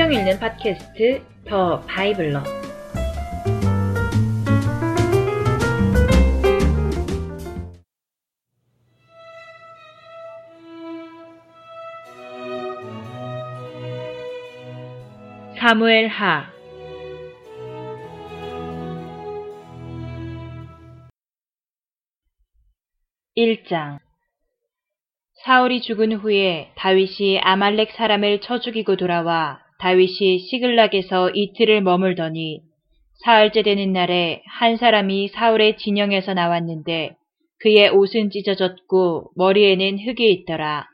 성경 읽는 팟캐스트 더 바이블러. 사무엘 하. 1장. 사울이 죽은 후에 다윗이 아말렉 사람을 쳐 죽이고 돌아와 다윗이 시글락에서 이틀을 머물더니 사흘째 되는 날에 한 사람이 사울의 진영에서 나왔는데 그의 옷은 찢어졌고 머리에는 흙이 있더라.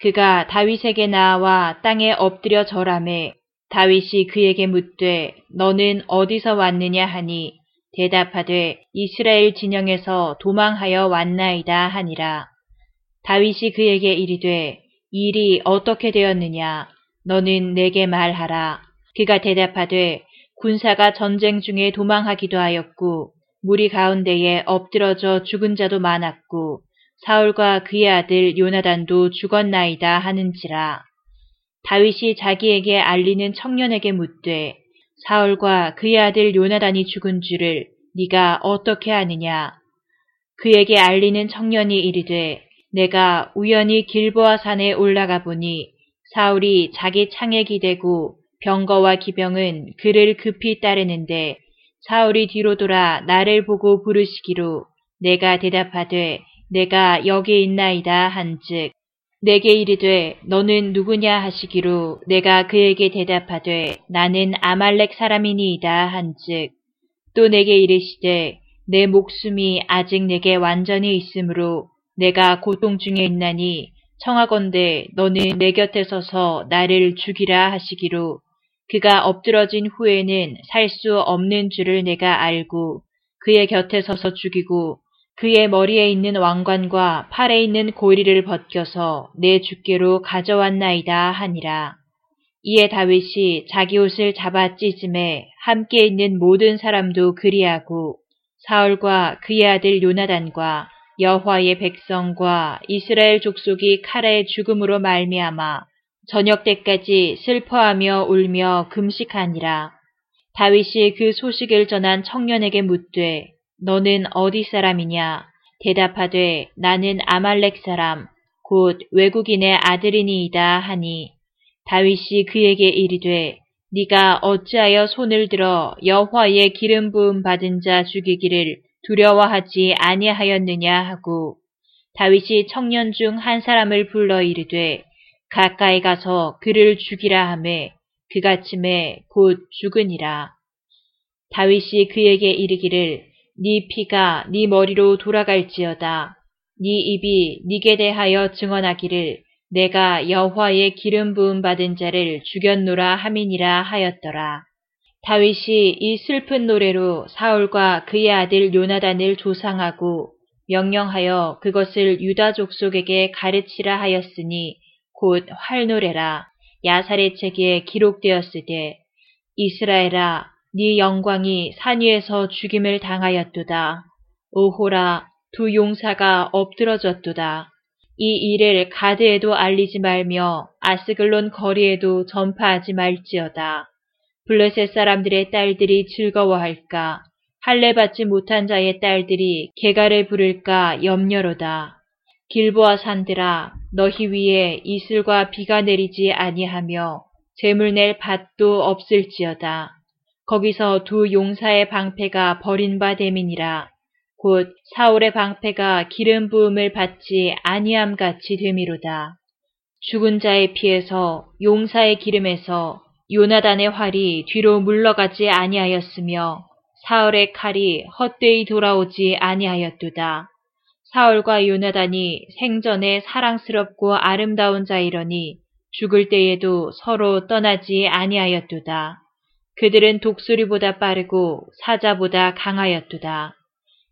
그가 다윗에게 나와 땅에 엎드려 절함에 다윗이 그에게 묻되 너는 어디서 왔느냐 하니 대답하되 이스라엘 진영에서 도망하여 왔나이다 하니라. 다윗이 그에게 이르되 일이 어떻게 되었느냐 너는 내게 말하라. 그가 대답하되 군사가 전쟁 중에 도망하기도 하였고 무리 가운데에 엎드러져 죽은 자도 많았고 사울과 그의 아들 요나단도 죽었나이다 하는지라. 다윗이 자기에게 알리는 청년에게 묻되 사울과 그의 아들 요나단이 죽은 줄을 네가 어떻게 아느냐? 그에게 알리는 청년이 이르되 내가 우연히 길보아 산에 올라가 보니 사울이 자기 창에 기대고 병거와 기병은 그를 급히 따르는데 사울이 뒤로 돌아 나를 보고 부르시기로 내가 대답하되 내가 여기 있나이다 한즉 내게 이르되 너는 누구냐 하시기로 내가 그에게 대답하되 나는 아말렉 사람이니이다 한즉 또 내게 이르시되 내 목숨이 아직 내게 완전히 있으므로 내가 고통 중에 있나니 청하건대 너는 내 곁에 서서 나를 죽이라 하시기로 그가 엎드러진 후에는 살 수 없는 줄을 내가 알고 그의 곁에 서서 죽이고 그의 머리에 있는 왕관과 팔에 있는 고리를 벗겨서 내 주께로 가져왔나이다 하니라. 이에 다윗이 자기 옷을 잡아 찢음에 함께 있는 모든 사람도 그리하고 사울과 그의 아들 요나단과 여호와의 백성과 이스라엘 족속이 칼의 죽음으로 말미암아 저녁 때까지 슬퍼하며 울며 금식하니라. 다윗이 그 소식을 전한 청년에게 묻되 너는 어디 사람이냐? 대답하되 나는 아말렉 사람 곧 외국인의 아들이니이다 하니 다윗이 그에게 이르되 네가 어찌하여 손을 들어 여호와의 기름 부음 받은 자 죽이기를 두려워하지 아니하였느냐 하고 다윗이 청년 중 한 사람을 불러 이르되 가까이 가서 그를 죽이라 하매 그가 침에 곧 죽으니라. 다윗이 그에게 이르기를 네 피가 네 머리로 돌아갈지어다. 네 입이 네게 대하여 증언하기를 내가 여호와의 기름 부음 받은 자를 죽였노라 함이니라 하였더라. 다윗이 이 슬픈 노래로 사울과 그의 아들 요나단을 조상하고 명령하여 그것을 유다 족 속에게 가르치라 하였으니 곧 활노래라 야살의 책에 기록되었으되 이스라엘아 네 영광이 산 위에서 죽임을 당하였도다. 오호라 두 용사가 엎드러졌도다. 이 일을 가드에도 알리지 말며 아스글론 거리에도 전파하지 말지어다. 블레셋 사람들의 딸들이 즐거워할까? 할례 받지 못한 자의 딸들이 개가를 부를까 염려로다. 길보아 산들아 너희 위에 이슬과 비가 내리지 아니하며 재물 낼 밭도 없을지어다. 거기서 두 용사의 방패가 버린 바 됨이니라. 곧 사울의 방패가 기름 부음을 받지 아니함 같이 됨이로다. 죽은 자의 피에서 용사의 기름에서 요나단의 활이 뒤로 물러가지 아니하였으며 사울의 칼이 헛되이 돌아오지 아니하였도다. 사울과 요나단이 생전에 사랑스럽고 아름다운 자이러니 죽을 때에도 서로 떠나지 아니하였도다. 그들은 독수리보다 빠르고 사자보다 강하였도다.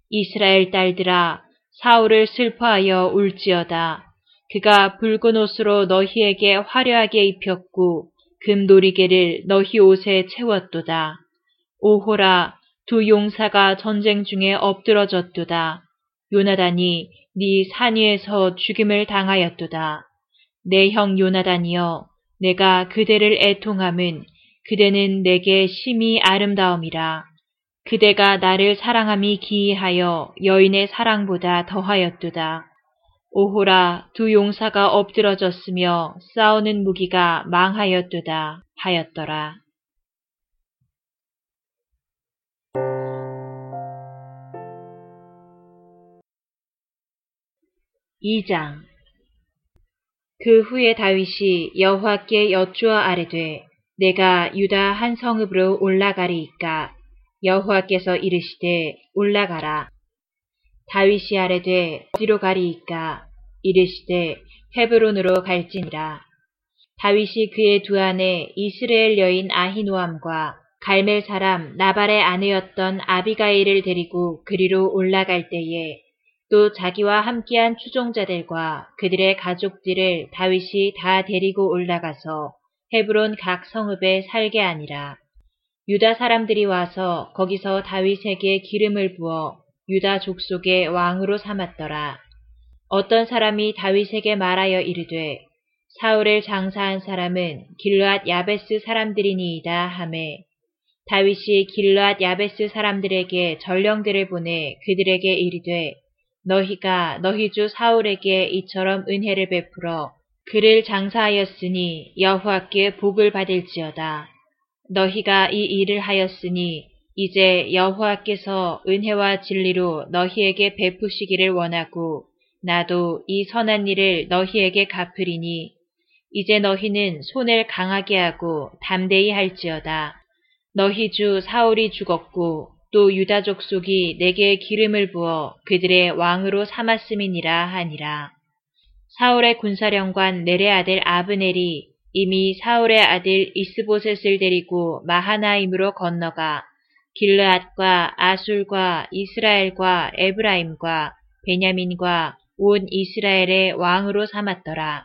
이스라엘 딸들아 사울을 슬퍼하여 울지어다. 그가 붉은 옷으로 너희에게 화려하게 입혔고 금도리개를 너희 옷에 채웠도다. 오호라 두 용사가 전쟁 중에 엎드러졌도다. 요나단이 네 산위에서 죽임을 당하였도다. 내 형 요나단이여 내가 그대를 애통함은 그대는 내게 심히 아름다움이라. 그대가 나를 사랑함이 기이하여 여인의 사랑보다 더하였도다. 오호라 두 용사가 엎드러졌으며 싸우는 무기가 망하였도다 하였더라. 2장. 그 후에 다윗이 여호와께 여쭈어 아뢰되 내가 유다 한 성읍으로 올라가리이까? 여호와께서 이르시되 올라가라 다윗이 아뢰되 어디로 가리이까 이르시되 헤브론으로 갈지니라 다윗이 그의 두 아내 이스라엘 여인 아히노암과 갈멜 사람 나발의 아내였던 아비가일을 데리고 그리로 올라갈 때에 또 자기와 함께한 추종자들과 그들의 가족들을 다윗이 다 데리고 올라가서 헤브론 각 성읍에 살게 하니라. 유다 사람들이 와서 거기서 다윗에게 기름을 부어 유다 족속의 왕으로 삼았더라. 어떤 사람이 다윗에게 말하여 이르되 사울을 장사한 사람은 길르앗 야베스 사람들이니이다 하매 다윗이 길르앗 야베스 사람들에게 전령들을 보내 그들에게 이르되 너희가 너희 주 사울에게 이처럼 은혜를 베풀어 그를 장사하였으니 여호와께 복을 받을지어다. 너희가 이 일을 하였으니 이제 여호와께서 은혜와 진리로 너희에게 베푸시기를 원하고 나도 이 선한 일을 너희에게 갚으리니 이제 너희는 손을 강하게 하고 담대히 할지어다. 너희 주 사울이 죽었고 또 유다 족 속이 내게 기름을 부어 그들의 왕으로 삼았음이니라 하니라. 사울의 군사령관 내레 아들 아브넬이 이미 사울의 아들 이스보셋을 데리고 마하나임으로 건너가 길르앗과 아술과 이스라엘과 에브라임과 베냐민과 온 이스라엘의 왕으로 삼았더라.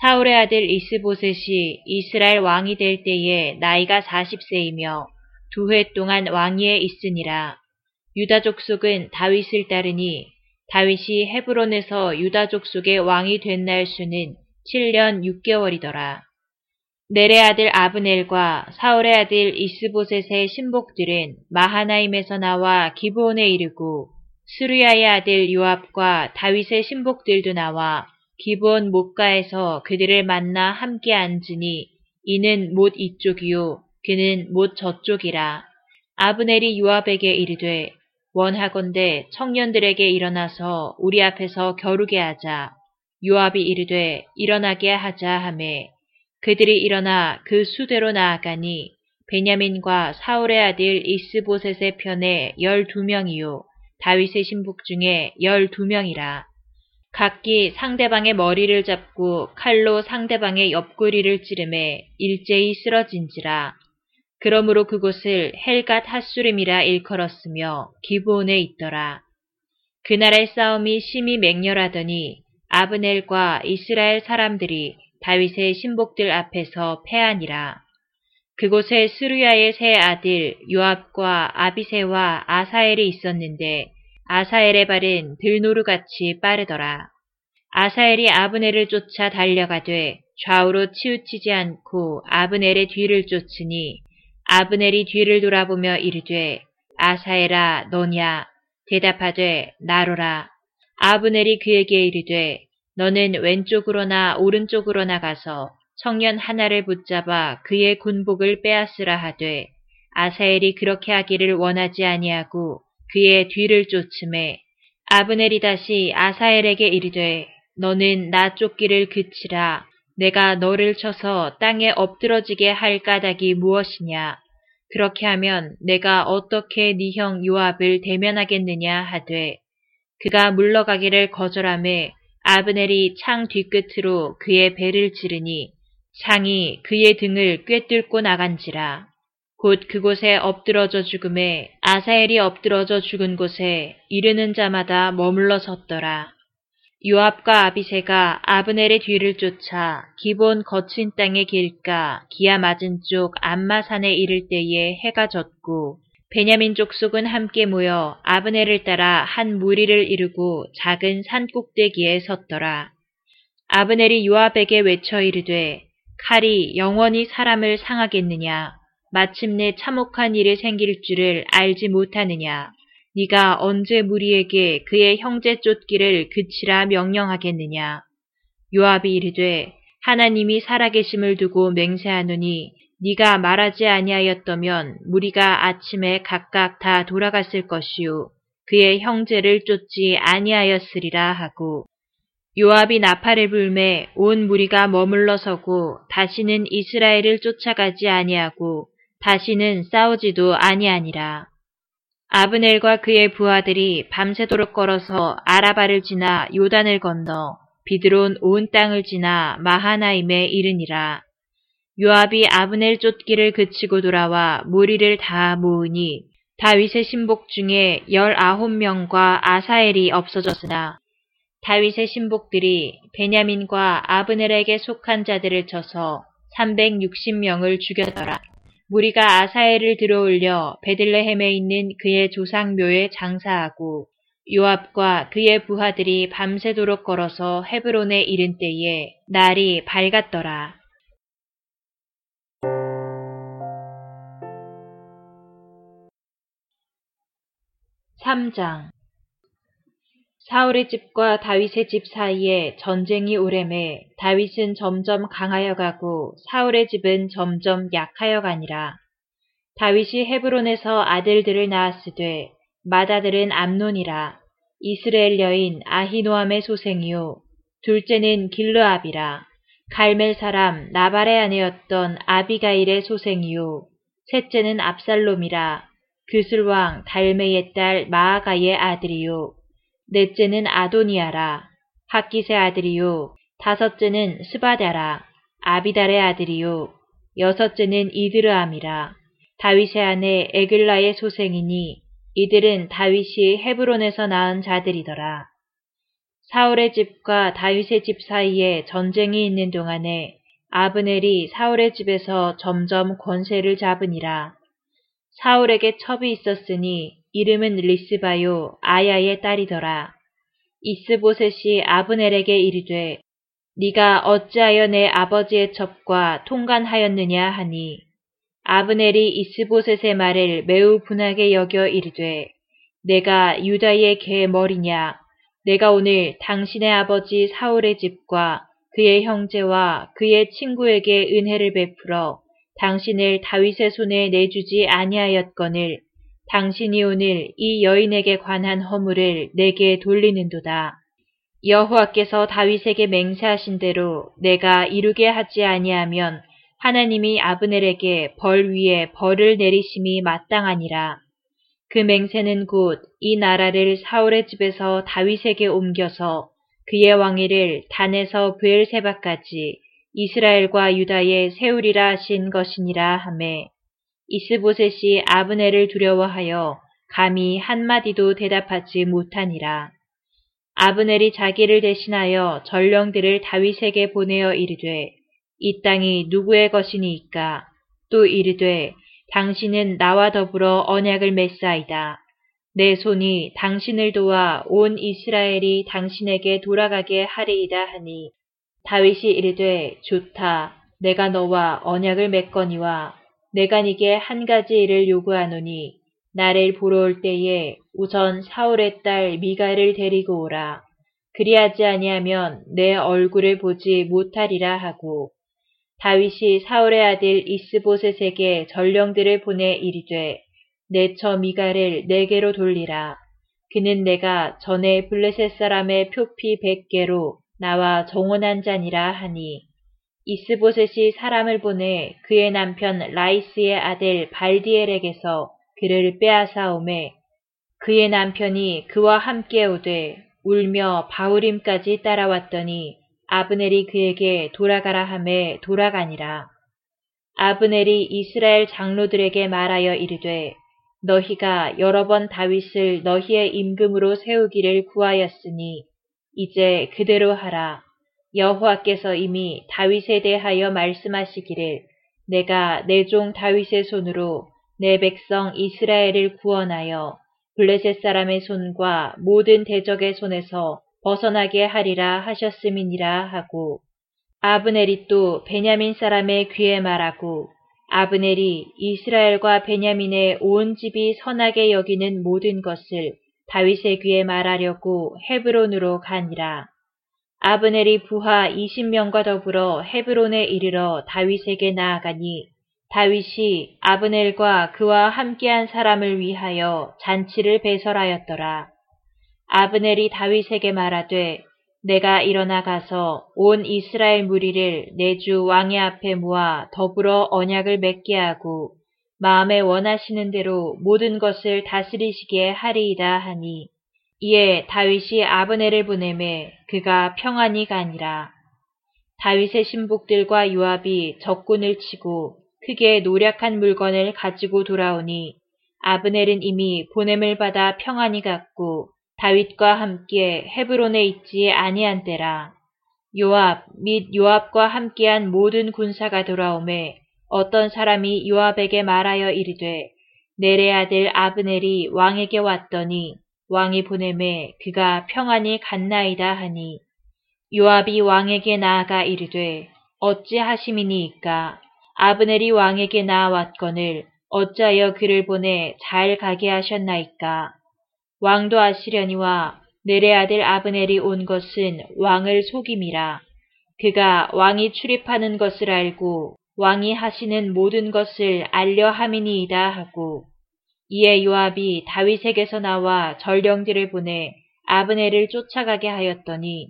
사울의 아들 이스보셋이 이스라엘 왕이 될 때에 나이가 40세이며 두 해 동안 왕위에 있으니라. 유다 족 속은 다윗을 따르니 다윗이 헤브론에서 유다 족 속의 왕이 된 날 수는 7년 6개월이더라. 넬의 아들 아브넬과 사울의 아들 이스보셋의 신복들은 마하나임에서 나와 기브온에 이르고 수르야의 아들 요압과 다윗의 신복들도 나와 기브온 목가에서 그들을 만나 함께 앉으니 이는 못 이쪽이요 그는 못 저쪽이라. 아브넬이 요압에게 이르되 원하건대 청년들에게 일어나서 우리 앞에서 겨루게 하자. 요압이 이르되 일어나게 하자 하매 그들이 일어나 그 수대로 나아가니 베냐민과 사울의 아들 이스보셋의 편에 열두 명이요 다윗의 신복 중에 열두 명이라. 각기 상대방의 머리를 잡고 칼로 상대방의 옆구리를 찌르매 일제히 쓰러진지라. 그러므로 그곳을 헬갓 핫수림이라 일컬었으며 기브온에 있더라. 그날의 싸움이 심히 맹렬하더니 아브넬과 이스라엘 사람들이 다윗의 신복들 앞에서 패하니라. 그곳에 스루야의 세 아들 요압과 아비세와 아사엘이 있었는데 아사엘의 발은 들노루같이 빠르더라. 아사엘이 아브넬을 쫓아 달려가되 좌우로 치우치지 않고 아브넬의 뒤를 쫓으니 아브넬이 뒤를 돌아보며 이르되 아사엘아 너냐 대답하되 나로라 아브넬이 그에게 이르되 너는 왼쪽으로나 오른쪽으로나 가서 청년 하나를 붙잡아 그의 군복을 빼앗으라 하되 아사엘이 그렇게 하기를 원하지 아니하고 그의 뒤를 쫓음에 아브넬이 다시 아사엘에게 이르되 너는 나 쫓기를 그치라 내가 너를 쳐서 땅에 엎드러지게 할 까닭이 무엇이냐? 그렇게 하면 내가 어떻게 네 형 요압을 대면하겠느냐 하되 그가 물러가기를 거절함에 아브넬이 창 뒤끝으로 그의 배를 찌르니 창이 그의 등을 꿰뚫고 나간지라. 곧 그곳에 엎드러져 죽음에 아사엘이 엎드러져 죽은 곳에 이르는 자마다 머물러 섰더라. 요압과 아비세가 아브넬의 뒤를 쫓아 기본 거친 땅의 길가 기아 맞은 쪽 안마산에 이를 때에 해가 졌고 베냐민 족속은 함께 모여 아브넬을 따라 한 무리를 이루고 작은 산 꼭대기에 섰더라. 아브넬이 요압에게 외쳐 이르되 칼이 영원히 사람을 상하겠느냐? 마침내 참혹한 일이 생길 줄을 알지 못하느냐? 네가 언제 무리에게 그의 형제 쫓기를 그치라 명령하겠느냐? 요압이 이르되 하나님이 살아계심을 두고 맹세하노니 네가 말하지 아니하였더면 무리가 아침에 각각 다 돌아갔을 것이요 그의 형제를 쫓지 아니하였으리라 하고 요압이 나팔을 불매 온 무리가 머물러 서고 다시는 이스라엘을 쫓아가지 아니하고 다시는 싸우지도 아니하니라. 아브넬과 그의 부하들이 밤새도록 걸어서 아라바를 지나 요단을 건너 비드론 온 땅을 지나 마하나임에 이르니라. 요압이 아브넬 쫓기를 그치고 돌아와 무리를 다 모으니 다윗의 신복 중에 열아홉 명과 아사엘이 없어졌으나 다윗의 신복들이 베냐민과 아브넬에게 속한 자들을 쳐서 360명을 죽였더라. 무리가 아사엘을 들어올려 베들레헴에 있는 그의 조상묘에 장사하고 요압과 그의 부하들이 밤새도록 걸어서 헤브론에 이른 때에 날이 밝았더라. 3장 사울의 집과 다윗의 집 사이에 전쟁이 오래매 다윗은 점점 강하여 가고 사울의 집은 점점 약하여 가니라. 다윗이 헤브론에서 아들들을 낳았으되 맏아들은 암논이라. 이스라엘 여인 아히노암의 소생이요. 둘째는 길르압이라. 갈멜 사람 나발의 아내였던 아비가일의 소생이요. 셋째는 압살롬이라. 그슬왕 달메의 딸 마아가의 아들이요. 넷째는 아도니아라. 학기세 아들이요. 다섯째는 스바다라. 아비달의 아들이요. 여섯째는 이드르암이라. 다윗의 아내 에글라의 소생이니 이들은 다윗이 헤브론에서 낳은 자들이더라. 사울의 집과 다윗의 집 사이에 전쟁이 있는 동안에 아브넬이 사울의 집에서 점점 권세를 잡으니라. 사울에게 첩이 있었으니 이름은 리스바요 아야의 딸이더라. 이스보셋이 아브넬에게 이르되 네가 어찌하여 내 아버지의 첩과 통관하였느냐 하니 아브넬이 이스보셋의 말을 매우 분하게 여겨 이르되 내가 유다의 개 머리냐 내가 오늘 당신의 아버지 사울의 집과 그의 형제와 그의 친구에게 은혜를 베풀어 당신을 다윗의 손에 내주지 아니하였거늘 당신이 오늘 이 여인에게 관한 허물을 내게 돌리는도다. 여호와께서 다윗에게 맹세하신 대로 내가 이루게 하지 아니하면 하나님이 아브넬에게 벌 위에 벌을 내리심이 마땅하니라. 그 맹세는 곧 이 나라를 사울의 집에서 다윗에게 옮겨서 그의 왕위를 단에서 브엘세바까지 이스라엘과 유다에 세우리라 하신 것이니라 하매 이스보셋이 아브넬을 두려워하여 감히 한마디도 대답하지 못하니라. 아브넬이 자기를 대신하여 전령들을 다윗에게 보내어 이르되 이 땅이 누구의 것이니이까 또 이르되 당신은 나와 더불어 언약을 맺사이다. 내 손이 당신을 도와 온 이스라엘이 당신에게 돌아가게 하리이다 하니 다윗이 이르되 좋다. 내가 너와 언약을 맺거니와 내가 네게 한 가지 일을 요구하노니 나를 보러 올 때에 우선 사울의 딸 미가를 데리고 오라. 그리하지 아니하면 내 얼굴을 보지 못하리라 하고 다윗이 사울의 아들 이스보셋에게 전령들을 보내 이르되 내 처 미가를 내게로 돌리라. 그는 내가 전에 블레셋 사람의 표피 백개로 나와 정원한 자니라 하니 이스보셋이 사람을 보내 그의 남편 라이스의 아들 발디엘에게서 그를 빼앗아오매 그의 남편이 그와 함께 오되 울며 바울임까지 따라왔더니 아브넬이 그에게 돌아가라 함에 돌아가니라. 아브넬이 이스라엘 장로들에게 말하여 이르되 너희가 여러 번 다윗을 너희의 임금으로 세우기를 구하였으니 이제 그대로 하라. 여호와께서 이미 다윗에 대하여 말씀하시기를 내가 내 종 다윗의 손으로 내 백성 이스라엘을 구원하여 블레셋 사람의 손과 모든 대적의 손에서 벗어나게 하리라 하셨음이니라 하고 아브넬이 또 베냐민 사람의 귀에 말하고 아브넬이 이스라엘과 베냐민의 온 집이 선하게 여기는 모든 것을 다윗의 귀에 말하려고 헤브론으로 가니라. 아브넬이 부하 20명과 더불어 헤브론에 이르러 다윗에게 나아가니 다윗이 아브넬과 그와 함께한 사람을 위하여 잔치를 배설하였더라. 아브넬이 다윗에게 말하되 내가 일어나 가서 온 이스라엘 무리를 내 주 왕의 앞에 모아 더불어 언약을 맺게 하고 마음에 원하시는 대로 모든 것을 다스리시기에 하리이다 하니 이에 다윗이 아브넬을 보내매 그가 평안히 가니라. 다윗의 신복들과 요압이 적군을 치고 크게 노력한 물건을 가지고 돌아오니 아브넬은 이미 보냄을 받아 평안히 갔고 다윗과 함께 헤브론에 있지 아니한 때라. 요압 및 요압과 함께한 모든 군사가 돌아오매 어떤 사람이 요압에게 말하여 이르되 내레 아들 아브넬이 왕에게 왔더니 왕이 보내매 그가 평안히 갔나이다 하니 요압이 왕에게 나아가 이르되 어찌 하심이니이까 아브넬이 왕에게 나아왔거늘 어찌하여 그를 보내 잘 가게 하셨나이까 왕도 아시려니와 내레 아들 아브넬이 온 것은 왕을 속임이라. 그가 왕이 출입하는 것을 알고 왕이 하시는 모든 것을 알려 함이니이다 하고 이에 요압이 다윗에게서 나와 전령들을 보내 아브넬을 쫓아가게 하였더니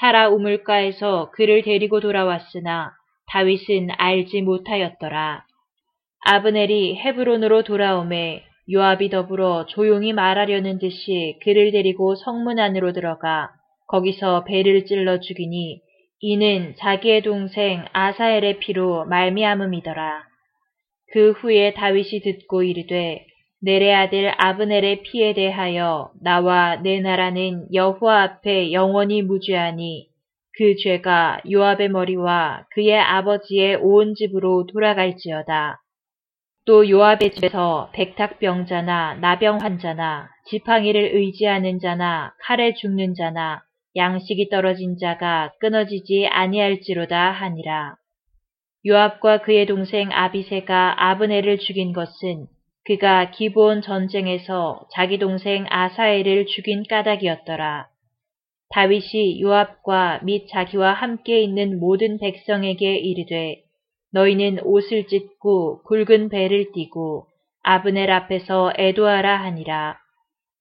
사라 우물가에서 그를 데리고 돌아왔으나 다윗은 알지 못하였더라. 아브넬이 헤브론으로 돌아오매 요압이 더불어 조용히 말하려는 듯이 그를 데리고 성문 안으로 들어가 거기서 배를 찔러 죽이니 이는 자기의 동생 아사엘의 피로 말미암음이더라. 그 후에 다윗이 듣고 이르되 내레 아들 아브넬의 피에 대하여 나와 내 나라는 여호와 앞에 영원히 무죄하니 그 죄가 요압의 머리와 그의 아버지의 온 집으로 돌아갈지어다. 또 요압의 집에서 백탁병자나 나병 환자나 지팡이를 의지하는 자나 칼에 죽는 자나 양식이 떨어진 자가 끊어지지 아니할지로다 하니라. 요압과 그의 동생 아비세가 아브네를 죽인 것은 그가 기본 전쟁에서 자기 동생 아사엘을 죽인 까닭이었더라. 다윗이 요압과 및 자기와 함께 있는 모든 백성에게 이르되 너희는 옷을 찢고 굵은 배를 띠고 아브넬 앞에서 애도하라 하니라.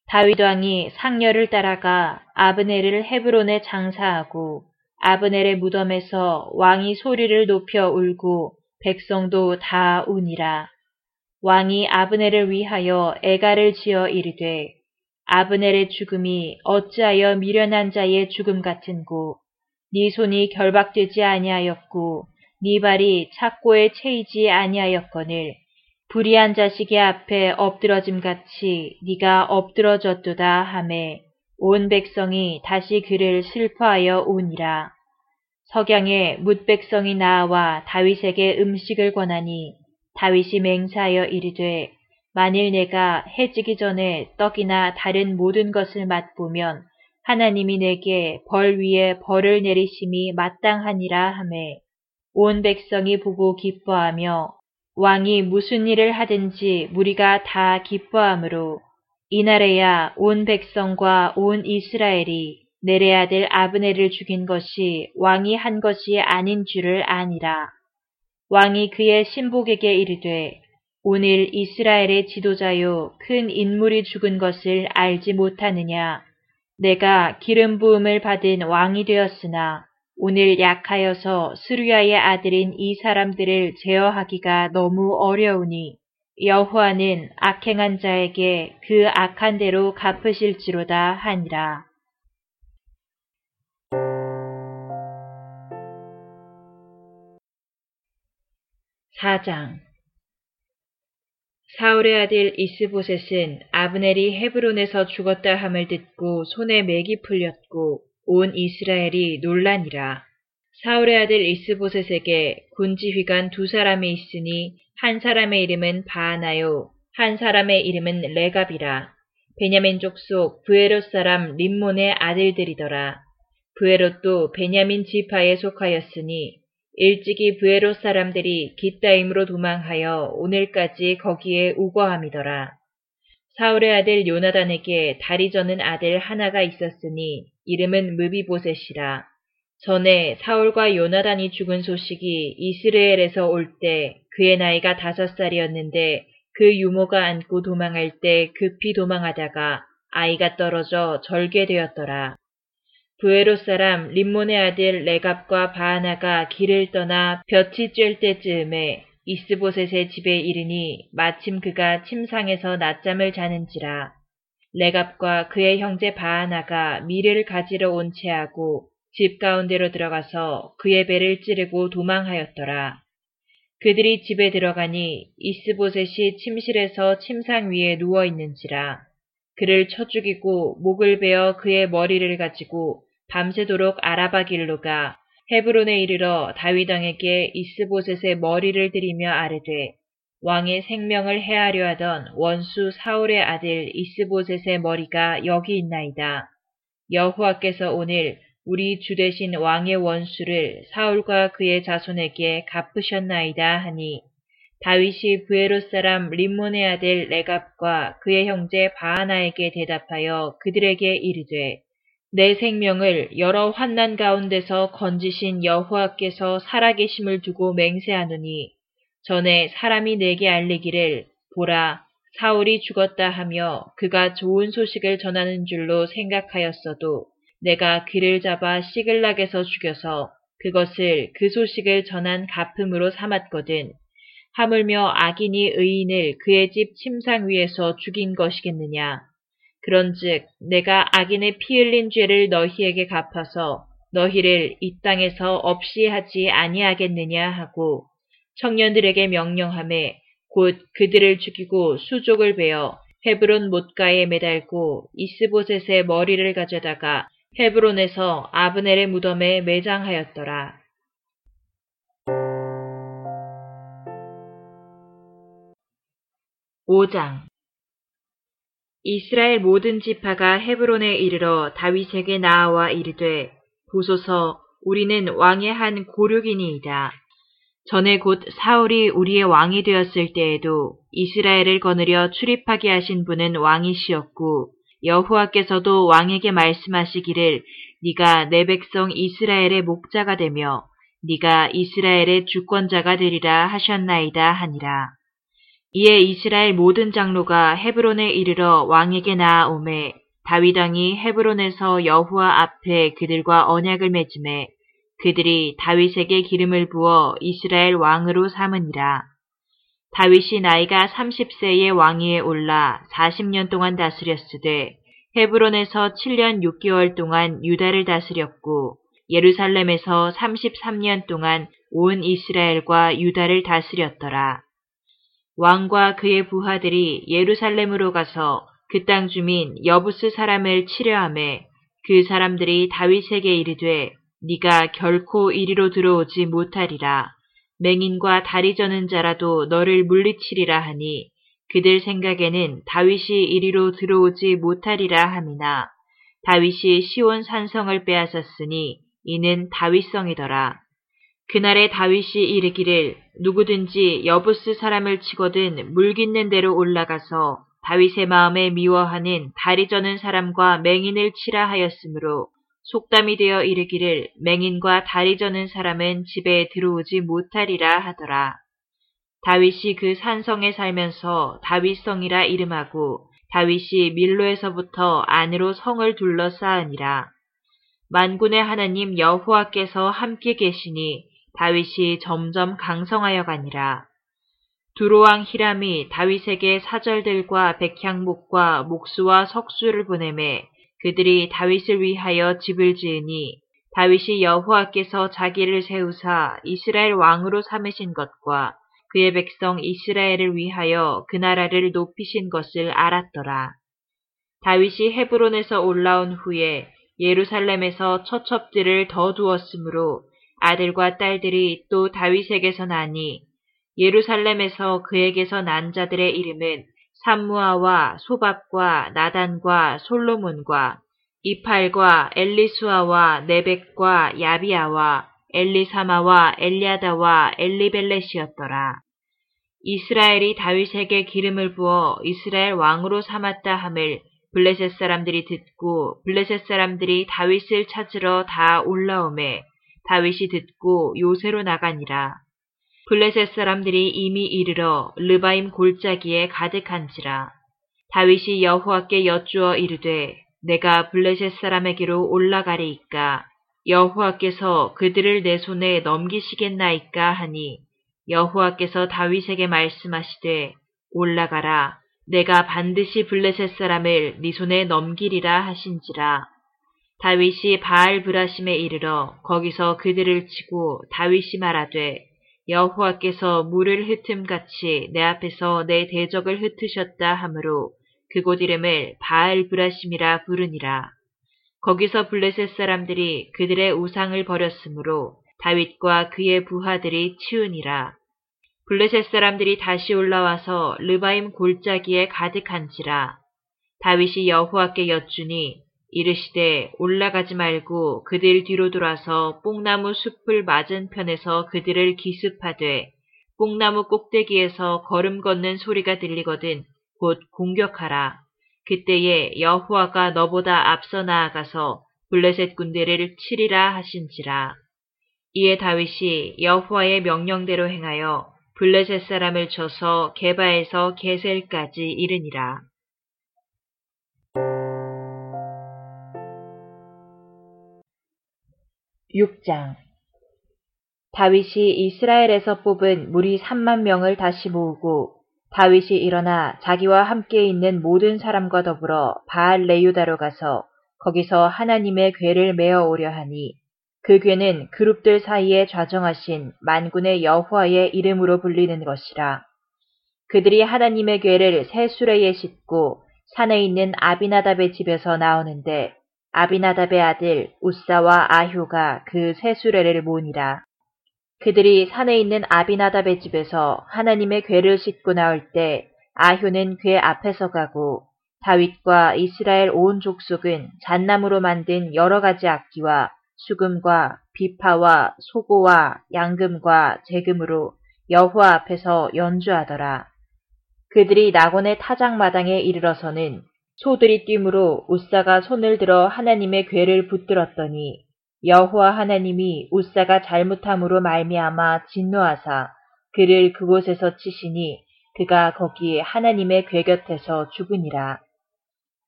다윗 왕이 상녀를 따라가 아브넬을 헤브론에 장사하고 아브넬의 무덤에서 왕이 소리를 높여 울고 백성도 다 우니라. 왕이 아브넬을 위하여 애가를 지어 이르되 아브넬의 죽음이 어찌하여 미련한 자의 죽음 같은고 네 손이 결박되지 아니하였고 네 발이 착고에 채이지 아니하였거늘 불의한 자식의 앞에 엎드러짐 같이 네가 엎드러졌도다 하매 온 백성이 다시 그를 슬퍼하여 오니라. 석양에 뭇 백성이 나와 다윗에게 음식을 권하니 다윗이 맹세하여 이르되 만일 내가 해지기 전에 떡이나 다른 모든 것을 맛보면 하나님이 내게 벌 위에 벌을 내리심이 마땅하니라 하매 온 백성이 보고 기뻐하며 왕이 무슨 일을 하든지 무리가 다 기뻐하므로 이날에야 온 백성과 온 이스라엘이 내레 아들 아브네를 죽인 것이 왕이 한 것이 아닌 줄을 아니라. 왕이 그의 신복에게 이르되 오늘 이스라엘의 지도자요 큰 인물이 죽은 것을 알지 못하느냐. 내가 기름 부음을 받은 왕이 되었으나 오늘 약하여서 스루야의 아들인 이 사람들을 제어하기가 너무 어려우니 여호와는 악행한 자에게 그 악한 대로 갚으실지로다 하니라. 사장 사울의 아들 이스보셋은 아브넬이 헤브론에서 죽었다 함을 듣고 손에 맥이 풀렸고 온 이스라엘이 논란이라. 사울의 아들 이스보셋에게 군지휘관 두 사람이 있으니 한 사람의 이름은 바하나요, 한 사람의 이름은 레갑이라. 베냐민 족속 부에롯 사람 림몬의 아들들이더라. 부에롯도 베냐민 지파에 속하였으니 일찍이 부에롯 사람들이 기따임으로 도망하여 오늘까지 거기에 우거함이더라. 사울의 아들 요나단에게 다리 저는 아들 하나가 있었으니 이름은 무비보셋이라. 전에 사울과 요나단이 죽은 소식이 이스라엘에서 올 때 그의 나이가 다섯 살이었는데 그 유모가 안고 도망할 때 급히 도망하다가 아이가 떨어져 절개되었더라. 부에로 사람 림몬의 아들 레갑과 바하나가 길을 떠나 볕이 쬐을 때쯤에 이스보셋의 집에 이르니 마침 그가 침상에서 낮잠을 자는지라. 레갑과 그의 형제 바하나가 미를 가지러 온 채하고 집 가운데로 들어가서 그의 배를 찌르고 도망하였더라. 그들이 집에 들어가니 이스보셋이 침실에서 침상 위에 누워 있는지라 그를 쳐 죽이고 목을 베어 그의 머리를 가지고 밤새도록 아라바 길로 가 헤브론에 이르러 다윗 왕에게 이스보셋의 머리를 들이며 아뢰되 왕의 생명을 해하려 하던 원수 사울의 아들 이스보셋의 머리가 여기 있나이다. 여호와께서 오늘 우리 주 대신 왕의 원수를 사울과 그의 자손에게 갚으셨나이다 하니 다윗이 부에롯 사람 림몬의 아들 레갑과 그의 형제 바하나에게 대답하여 그들에게 이르되 내 생명을 여러 환난 가운데서 건지신 여호와께서 살아계심을 두고 맹세하노니 전에 사람이 내게 알리기를 보라 사울이 죽었다 하며 그가 좋은 소식을 전하는 줄로 생각하였어도 내가 귀를 잡아 시글락에서 죽여서 그것을 그 소식을 전한 가품으로 삼았거든. 하물며 악인이 의인을 그의 집 침상 위에서 죽인 것이겠느냐. 그런즉 내가 악인의 피 흘린 죄를 너희에게 갚아서 너희를 이 땅에서 없이 하지 아니하겠느냐 하고 청년들에게 명령함에 곧 그들을 죽이고 수족을 베어 헤브론 못가에 매달고 이스보셋의 머리를 가져다가 헤브론에서 아브넬의 무덤에 매장하였더라. 5장 이스라엘 모든 지파가 헤브론에 이르러 다윗에게 나아와 이르되 보소서 우리는 왕의 한 고륙이니이다. 전에 곧 사울이 우리의 왕이 되었을 때에도 이스라엘을 거느려 출입하게 하신 분은 왕이시었고 여호와께서도 왕에게 말씀하시기를 네가 내 백성 이스라엘의 목자가 되며 네가 이스라엘의 주권자가 되리라 하셨나이다 하니라. 이에 이스라엘 모든 장로가 헤브론에 이르러 왕에게 나아오매 다윗 왕이 헤브론에서 여호와 앞에 그들과 언약을 맺음에 그들이 다윗에게 기름을 부어 이스라엘 왕으로 삼으니라. 다윗이 나이가 30세의 왕위에 올라 40년 동안 다스렸으되 헤브론에서 7년 6개월 동안 유다를 다스렸고 예루살렘에서 33년 동안 온 이스라엘과 유다를 다스렸더라. 왕과 그의 부하들이 예루살렘으로 가서 그 땅 주민 여부스 사람을 치려함에 그 사람들이 다윗에게 이르되 네가 결코 이리로 들어오지 못하리라. 맹인과 다리 저는 자라도 너를 물리치리라 하니 그들 생각에는 다윗이 이리로 들어오지 못하리라 함이나 다윗이 시온 산성을 빼앗았으니 이는 다윗성이더라. 그날에 다윗이 이르기를 누구든지 여부스 사람을 치거든 물깃는 대로 올라가서 다윗의 마음에 미워하는 다리 저는 사람과 맹인을 치라 하였으므로 속담이 되어 이르기를 맹인과 다리 저는 사람은 집에 들어오지 못하리라 하더라. 다윗이 그 산성에 살면서 다윗성이라 이름하고 다윗이 밀로에서부터 안으로 성을 둘러싸으니라. 만군의 하나님 여호와께서 함께 계시니 다윗이 점점 강성하여 가니라. 두로왕 히람이 다윗에게 사절들과 백향목과 목수와 석수를 보내매 그들이 다윗을 위하여 집을 지으니 다윗이 여호와께서 자기를 세우사 이스라엘 왕으로 삼으신 것과 그의 백성 이스라엘을 위하여 그 나라를 높이신 것을 알았더라. 다윗이 헤브론에서 올라온 후에 예루살렘에서 처첩들을 더 두었으므로 아들과 딸들이 또 다윗에게서 나니 예루살렘에서 그에게서 난 자들의 이름은 삼무아와 소밥과 나단과 솔로몬과 이팔과 엘리수아와 네벡과 야비아와 엘리사마와 엘리아다와 엘리벨렛이었더라. 이스라엘이 다윗에게 기름을 부어 이스라엘 왕으로 삼았다 함을 블레셋 사람들이 듣고 블레셋 사람들이 다윗을 찾으러 다 올라오매 다윗이 듣고 요새로 나가니라. 블레셋 사람들이 이미 이르러 르바임 골짜기에 가득한지라. 다윗이 여호와께 여쭈어 이르되 내가 블레셋 사람에게로 올라가리이까 여호와께서 그들을 내 손에 넘기시겠나이까 하니 여호와께서 다윗에게 말씀하시되 올라가라 내가 반드시 블레셋 사람을 네 손에 넘기리라 하신지라 다윗이 바알 브라심에 이르러 거기서 그들을 치고 다윗이 말하되 여호와께서 물을 흩음같이 내 앞에서 내 대적을 흩으셨다 하므로 그곳 이름을 바알 브라심이라 부르니라. 거기서 블레셋 사람들이 그들의 우상을 버렸으므로 다윗과 그의 부하들이 치우니라. 블레셋 사람들이 다시 올라와서 르바임 골짜기에 가득한지라. 다윗이 여호와께 여쭈니 이르시되 올라가지 말고 그들 뒤로 돌아서 뽕나무 숲을 맞은편에서 그들을 기습하되 뽕나무 꼭대기에서 걸음 걷는 소리가 들리거든 곧 공격하라. 그때에 여호와가 너보다 앞서 나아가서 블레셋 군대를 치리라 하신지라. 이에 다윗이 여호와의 명령대로 행하여 블레셋 사람을 쳐서 개바에서 게셀까지 이르니라. 6장 다윗이 이스라엘에서 뽑은 무리 3만 명을 다시 모으고 다윗이 일어나 자기와 함께 있는 모든 사람과 더불어 바알 레유다로 가서 거기서 하나님의 궤를 메어 오려 하니 그 궤는 그룹들 사이에 좌정하신 만군의 여호와의 이름으로 불리는 것이라. 그들이 하나님의 궤를 새 수레에 싣고 산에 있는 아비나답의 집에서 나오는데 아비나답의 아들 우사와 아효가 그새 수레를 모으니라. 그들이 산에 있는 아비나답의 집에서 하나님의 궤를 싣고 나올 때 아효는 궤 앞에서 가고 다윗과 이스라엘 온 족속은 잣나무로 만든 여러 가지 악기와 수금과 비파와 소고와 양금과 재금으로 여호와 앞에서 연주하더라. 그들이 낙원의 타작마당에 이르러서는 소들이 뛰므로 우사가 손을 들어 하나님의 궤를 붙들었더니 여호와 하나님이 우사가 잘못함으로 말미암아 진노하사 그를 그곳에서 치시니 그가 거기 하나님의 궤 곁에서 죽으니라.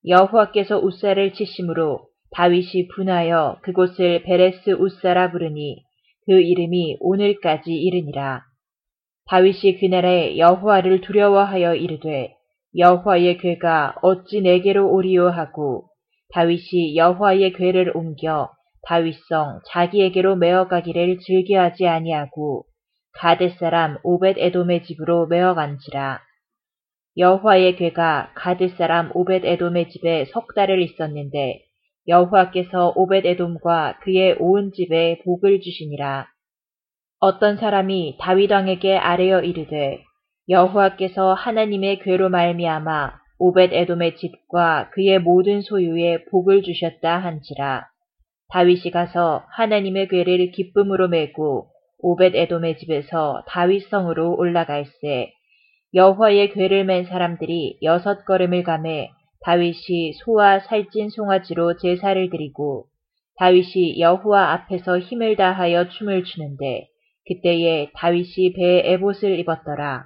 여호와께서 우사를 치심으로 다윗이 분하여 그곳을 베레스 우사라 부르니 그 이름이 오늘까지 이르니라. 다윗이 그 날에 여호와를 두려워하여 이르되 여호와의 궤가 어찌 내게로 오리요 하고 다윗이 여호와의 궤를 옮겨 다윗성 자기에게로 메어가기를 즐겨하지 아니하고 가데 사람 오벳 에돔의 집으로 메어간지라. 여호와의 괴가 가드 사람 오벳 에돔의 집에 석 달을 있었는데 여호와께서 오벳 에돔과 그의 온 집에 복을 주시니라. 어떤 사람이 다윗 왕에게 아뢰어 이르되 여호와께서 하나님의 괴로 말미암아 오벳 에돔의 집과 그의 모든 소유에 복을 주셨다 한지라. 다윗이 가서 하나님의 괴를 기쁨으로 메고 오벳 에돔의 집에서 다윗 성으로 올라갈세 여호와의 괴를 맨 사람들이 여섯 걸음을 감해 다윗이 소와 살찐 송아지로 제사를 드리고 다윗이 여호와 앞에서 힘을 다하여 춤을 추는데 그때에 다윗이 배에 에봇을 입었더라.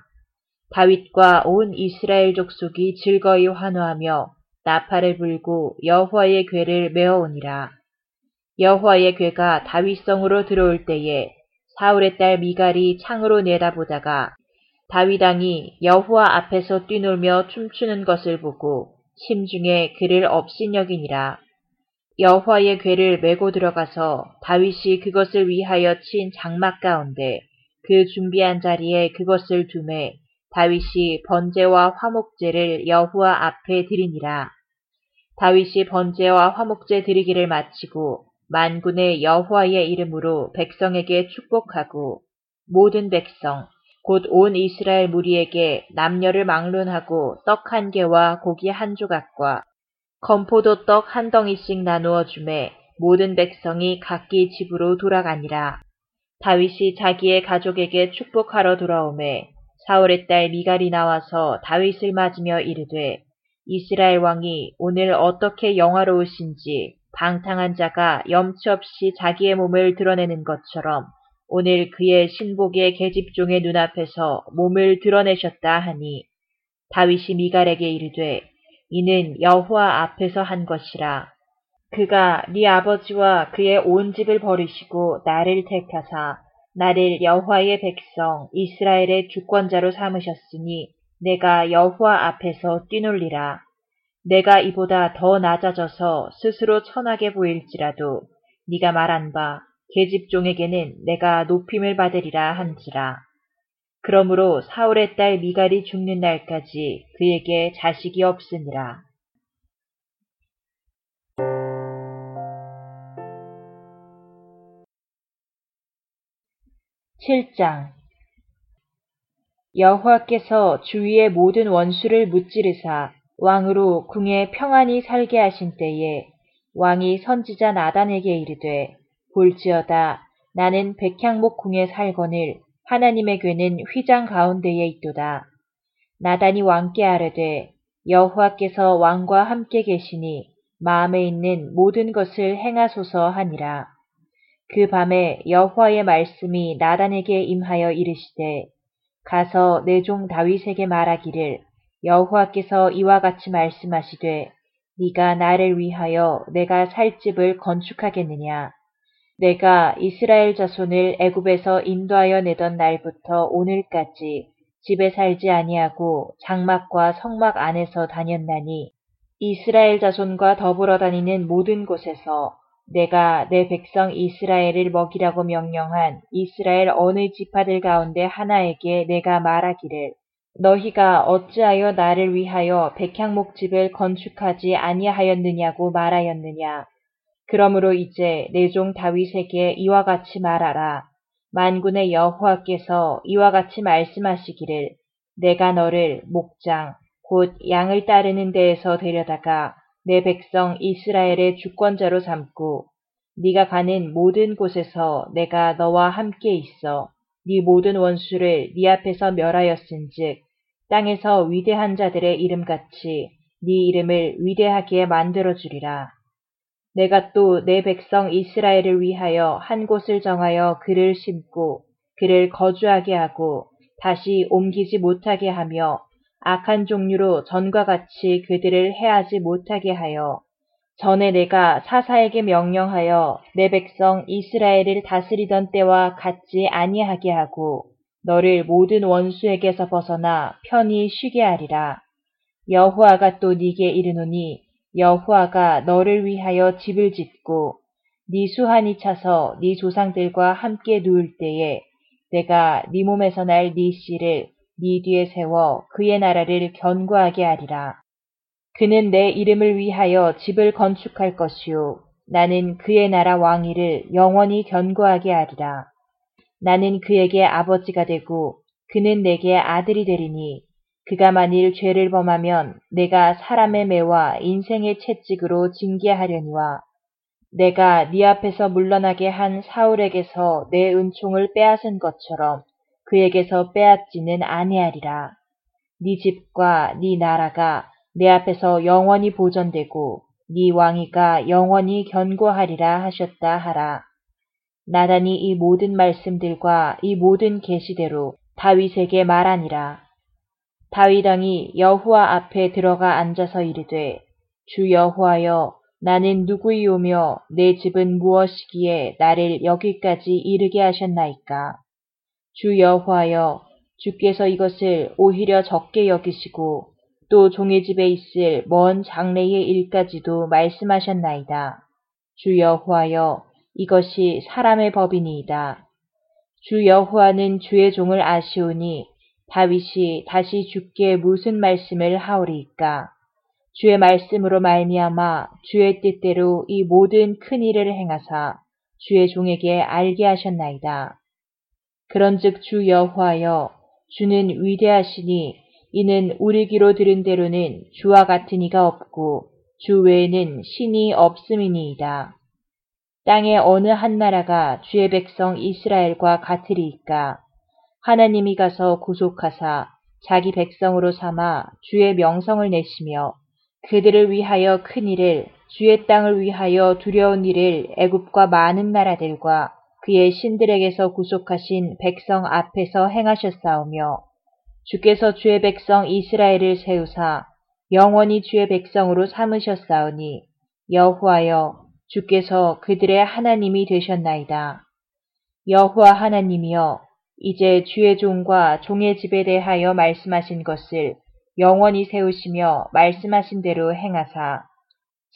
다윗과 온 이스라엘 족속이 즐거이 환호하며 나팔을 불고 여호와의 괴를 메어오니라. 여호와의 괴가 다윗성으로 들어올 때에 사울의 딸 미갈이 창으로 내다보다가 다윗왕이 여호와 앞에서 뛰놀며 춤추는 것을 보고 심중에 그를 업신여기니라. 여호와의 괴를 메고 들어가서 다윗이 그것을 위하여 친 장막 가운데 그 준비한 자리에 그것을 두매 다윗이 번제와 화목제를 여호와 앞에 드리니라. 다윗이 번제와 화목제 드리기를 마치고 만군의 여호와의 이름으로 백성에게 축복하고 모든 백성 곧 온 이스라엘 무리에게 남녀를 막론하고 떡 한 개와 고기 한 조각과 건포도 떡 한 덩이씩 나누어 주매 모든 백성이 각기 집으로 돌아가니라. 다윗이 자기의 가족에게 축복하러 돌아오매 사울의 딸 미갈이 나와서 다윗을 맞으며 이르되 이스라엘 왕이 오늘 어떻게 영화로우신지 방탕한 자가 염치 없이 자기의 몸을 드러내는 것처럼 오늘 그의 신복의 계집종의 눈앞에서 몸을 드러내셨다 하니 다윗이 미갈에게 이르되 이는 여호와 앞에서 한 것이라. 그가 네 아버지와 그의 온 집을 버리시고 나를 택하사 나를 여호와의 백성 이스라엘의 주권자로 삼으셨으니 내가 여호와 앞에서 뛰놀리라. 내가 이보다 더 낮아져서 스스로 천하게 보일지라도 네가 말한 바 계집종에게는 내가 높임을 받으리라 한지라. 그러므로 사울의 딸 미갈이 죽는 날까지 그에게 자식이 없으니라. 7장 여호와께서 주위의 모든 원수를 무찌르사 왕으로 궁에 평안히 살게 하신 때에 왕이 선지자 나단에게 이르되 볼지어다 나는 백향목 궁에 살거늘 하나님의 괴는 휘장 가운데에 있도다. 나단이 왕께 아뢰되 여호와께서 왕과 함께 계시니 마음에 있는 모든 것을 행하소서 하니라. 그 밤에 여호와의 말씀이 나단에게 임하여 이르시되 가서 내 종 다윗에게 말하기를 여호와께서 이와 같이 말씀하시되 네가 나를 위하여 내가 살 집을 건축하겠느냐? 내가 이스라엘 자손을 애굽에서 인도하여 내던 날부터 오늘까지 집에 살지 아니하고 장막과 성막 안에서 다녔나니 이스라엘 자손과 더불어 다니는 모든 곳에서 내가 내 백성 이스라엘을 먹이라고 명령한 이스라엘 어느 지파들 가운데 하나에게 내가 말하기를 너희가 어찌하여 나를 위하여 백향목 집을 건축하지 아니하였느냐고 말하였느냐. 그러므로 이제 내 종 다윗에게 이와 같이 말하라. 만군의 여호와께서 이와 같이 말씀하시기를 내가 너를 목장 곧 양을 따르는 데에서 데려다가 내 백성 이스라엘의 주권자로 삼고 네가 가는 모든 곳에서 내가 너와 함께 있어 네 모든 원수를 네 앞에서 멸하였은즉 땅에서 위대한 자들의 이름같이 네 이름을 위대하게 만들어 주리라. 내가 또 내 백성 이스라엘을 위하여 한 곳을 정하여 그를 심고 그를 거주하게 하고 다시 옮기지 못하게 하며 악한 종류로 전과 같이 그들을 해하지 못하게 하여 전에 내가 사사에게 명령하여 내 백성 이스라엘을 다스리던 때와 같지 아니하게 하고 너를 모든 원수에게서 벗어나 편히 쉬게 하리라. 여호와가 또 네게 이르노니 여호와가 너를 위하여 집을 짓고 네 수한이 차서 네 조상들과 함께 누울 때에 내가 네 몸에서 날 네 씨를 네 뒤에 세워 그의 나라를 견고하게 하리라. 그는 내 이름을 위하여 집을 건축할 것이요. 나는 그의 나라 왕위를 영원히 견고하게 하리라. 나는 그에게 아버지가 되고 그는 내게 아들이 되리니 그가 만일 죄를 범하면 내가 사람의 매와 인생의 채찍으로 징계하려니와 내가 네 앞에서 물러나게 한 사울에게서 내 은총을 빼앗은 것처럼 그에게서 빼앗지는 아니하리라. 네 집과 네 나라가 내 앞에서 영원히 보존되고 네 왕위가 영원히 견고하리라 하셨다 하라. 나단이 이 모든 말씀들과 이 모든 계시대로 다윗에게 말하니라. 다윗 왕이 여호와 앞에 들어가 앉아서 이르되 주 여호와여 나는 누구이오며 내 집은 무엇이기에 나를 여기까지 이르게 하셨나이까. 주 여호와여 주께서 이것을 오히려 적게 여기시고 또 종의 집에 있을 먼 장래의 일까지도 말씀하셨나이다. 주 여호와여 이것이 사람의 법이니이다. 주 여호와는 주의 종을 아시오니 다윗이 다시 주께 무슨 말씀을 하오리이까. 주의 말씀으로 말미암아 주의 뜻대로 이 모든 큰 일을 행하사 주의 종에게 알게 하셨나이다. 그런즉 주 여호와여 주는 위대하시니 이는 우리 귀로 들은 대로는 주와 같은 이가 없고 주 외에는 신이 없음이니이다. 땅의 어느 한 나라가 주의 백성 이스라엘과 같으리이까 하나님이 가서 구속하사 자기 백성으로 삼아 주의 명성을 내시며 그들을 위하여 큰 일을 주의 땅을 위하여 두려운 일을 애굽과 많은 나라들과 그의 신들에게서 구속하신 백성 앞에서 행하셨사오며 주께서 주의 백성 이스라엘을 세우사 영원히 주의 백성으로 삼으셨사오니 여호와여 주께서 그들의 하나님이 되셨나이다. 여호와 하나님이여 이제 주의 종과 종의 집에 대하여 말씀하신 것을 영원히 세우시며 말씀하신 대로 행하사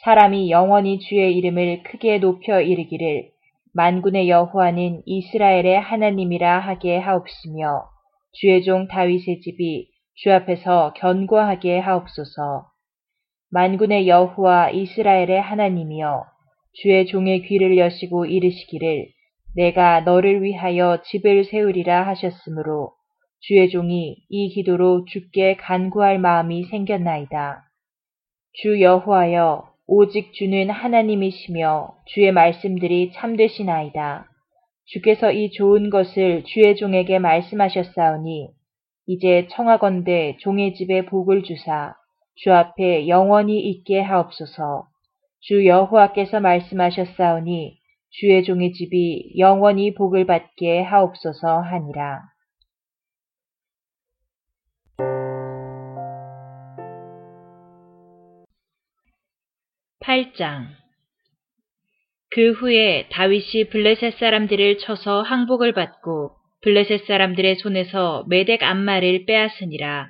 사람이 영원히 주의 이름을 크게 높여 이르기를 만군의 여호와는 이스라엘의 하나님이라 하게 하옵시며 주의 종 다윗의 집이 주 앞에서 견고하게 하옵소서. 만군의 여호와 이스라엘의 하나님이여 주의 종의 귀를 여시고 이르시기를 내가 너를 위하여 집을 세우리라 하셨으므로 주의 종이 이 기도로 주께 간구할 마음이 생겼나이다. 주 여호와여 오직 주는 하나님이시며 주의 말씀들이 참되시나이다. 주께서 이 좋은 것을 주의 종에게 말씀하셨사오니 이제 청하건대 종의 집에 복을 주사 주 앞에 영원히 있게 하옵소서. 주 여호와께서 말씀하셨사오니 주의 종의 집이 영원히 복을 받게 하옵소서 하니라. 8장 그 후에 다윗이 블레셋 사람들을 쳐서 항복을 받고 블레셋 사람들의 손에서 메덱 암마를 빼앗으니라.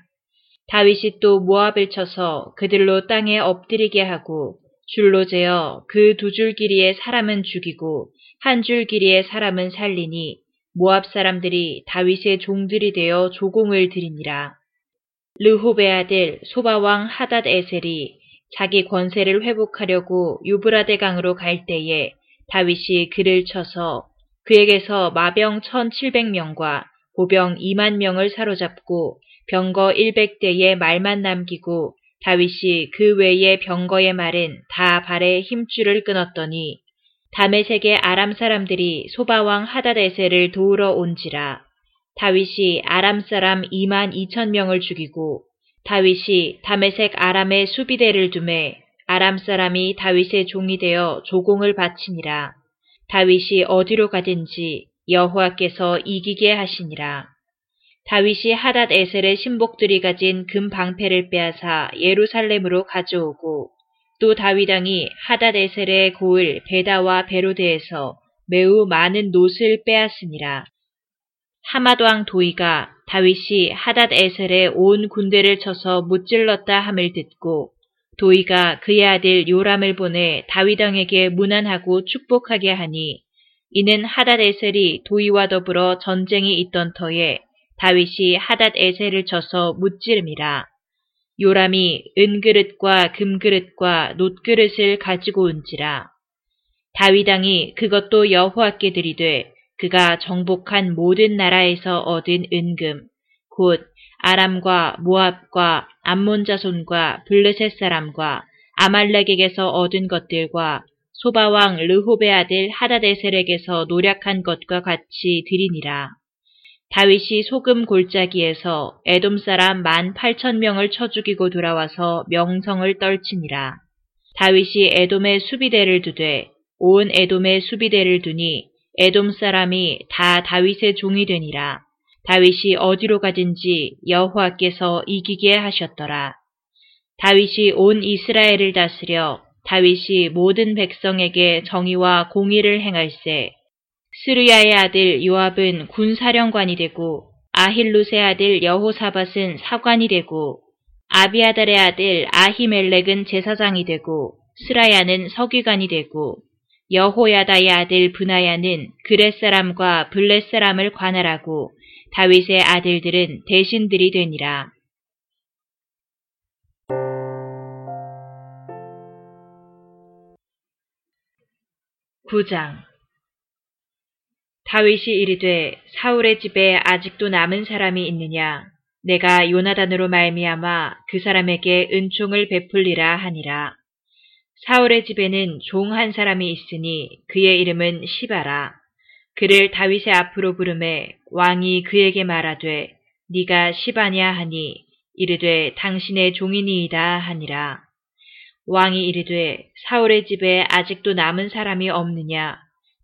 다윗이 또 모압을 쳐서 그들로 땅에 엎드리게 하고 줄로 재어 그 두 줄 길이의 사람은 죽이고 한 줄 길이의 사람은 살리니 모압 사람들이 다윗의 종들이 되어 조공을 드리니라. 르호베 아들 소바왕 하닷 에셀이 자기 권세를 회복하려고 유브라데 강으로 갈 때에 다윗이 그를 쳐서 그에게서 마병 1700명과 보병 2만 명을 사로잡고 병거 100대의 말만 남기고 다윗이 그 외의 병거의 말은 다 발에 힘줄을 끊었더니 다메색의 아람 사람들이 소바왕 하다데세를 도우러 온지라 다윗이 아람 사람 2만 2천 명을 죽이고 다윗이 다메색 아람의 수비대를 두매 아람 사람이 다윗의 종이 되어 조공을 바치니라. 다윗이 어디로 가든지 여호와께서 이기게 하시니라. 다윗이 하닷 에셀의 신복들이 가진 금 방패를 빼앗아 예루살렘으로 가져오고 또 다윗왕이 하닷 에셀의 고을 베다와 베로데에서 매우 많은 노을 빼앗으니라. 하마왕 도이가 다윗이 하닷 에셀의 온 군대를 쳐서 무찔렀다 함을 듣고 도이가 그의 아들 요람을 보내 다윗왕에게 문안하고 축복하게 하니 이는 하닷 에셀이 도이와 더불어 전쟁이 있던 터에 다윗이 하닷 에셀을 쳐서 무찌름이라. 요람이 은그릇과 금그릇과 놋그릇을 가지고 온지라. 다윗왕이 그것도 여호와께 드리되 그가 정복한 모든 나라에서 얻은 은금, 곧 아람과 모압과 암몬 자손과 블레셋 사람과 아말렉에게서 얻은 것들과 소바왕 르호베 아들 하다데셀에게서 노력한 것과 같이 드리니라. 다윗이 소금 골짜기에서 에돔 사람 만 팔천 명을 쳐 죽이고 돌아와서 명성을 떨치니라. 다윗이 에돔의 수비대를 두되 온 에돔의 수비대를 두니 에돔 사람이 다 다윗의 종이 되니라. 다윗이 어디로 가든지 여호와께서 이기게 하셨더라. 다윗이 온 이스라엘을 다스려 다윗이 모든 백성에게 정의와 공의를 행할세. 스루야의 아들 요압은 군사령관이 되고 아힐루세 아들 여호사밧은 사관이 되고 아비아달의 아들 아히멜렉은 제사장이 되고 스라야는 서기관이 되고 여호야다의 아들 브나야는 그렛 사람과 블렛 사람을 관할하고 다윗의 아들들은 대신들이 되니라. 구장. 다윗이 이르되 사울의 집에 아직도 남은 사람이 있느냐? 내가 요나단으로 말미암아 그 사람에게 은총을 베풀리라 하니라 사울의 집에는 종 한 사람이 있으니 그의 이름은 시바라. 그를 다윗의 앞으로 부름에 왕이 그에게 말하되 네가 시바냐 하니 이르되 당신의 종이니이다 하니라. 왕이 이르되 사울의 집에 아직도 남은 사람이 없느냐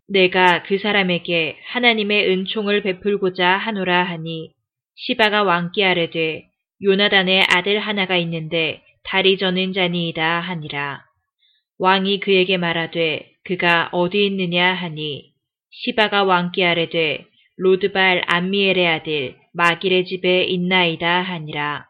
내가 그 사람에게 하나님의 은총을 베풀고자 하노라 하니 시바가 왕께 아뢰되 요나단의 아들 하나가 있는데 다리 저는 자니이다 하니라. 왕이 그에게 말하되 그가 어디 있느냐 하니 시바가 왕께 아뢰되 로드발 암미엘의 아들 마길의 집에 있나이다 하니라.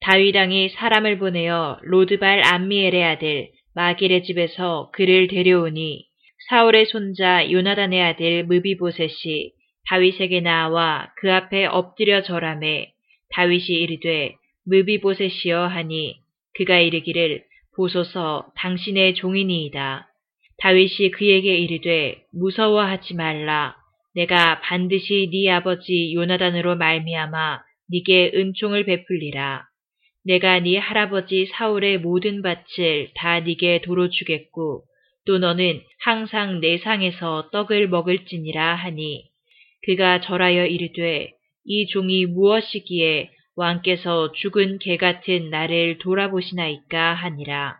다윗왕이 사람을 보내어 로드발 암미엘의 아들 마길의 집에서 그를 데려오니 사울의 손자 요나단의 아들 므비보셋이 다윗에게 나와 그 앞에 엎드려 절함에 다윗이 이르되 무비보셋이여 하니 그가 이르기를 보소서 당신의 종이니이다. 다윗이 그에게 이르되 무서워하지 말라. 내가 반드시 네 아버지 요나단으로 말미암아 네게 은총을 베풀리라. 내가 네 할아버지 사울의 모든 밭을 다 네게 도로 주겠고 또 너는 항상 내 상에서 떡을 먹을지니라 하니 그가 절하여 이르되 이 종이 무엇이기에 왕께서 죽은 개 같은 나를 돌아보시나이까 하니라.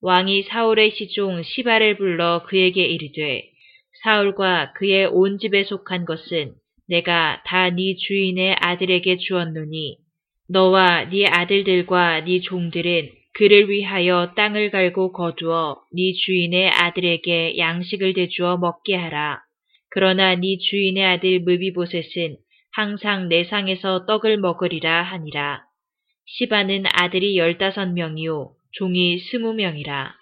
왕이 사울의 시종 시바를 불러 그에게 이르되 사울과 그의 온 집에 속한 것은 내가 다 네 주인의 아들에게 주었노니 너와 네 아들들과 네 종들은 그를 위하여 땅을 갈고 거두어 네 주인의 아들에게 양식을 대주어 먹게 하라. 그러나 네 주인의 아들 무비보셋은 항상 내 상에서 떡을 먹으리라 하니라. 시바는 아들이 열다섯 명이요 종이 스무 명이라.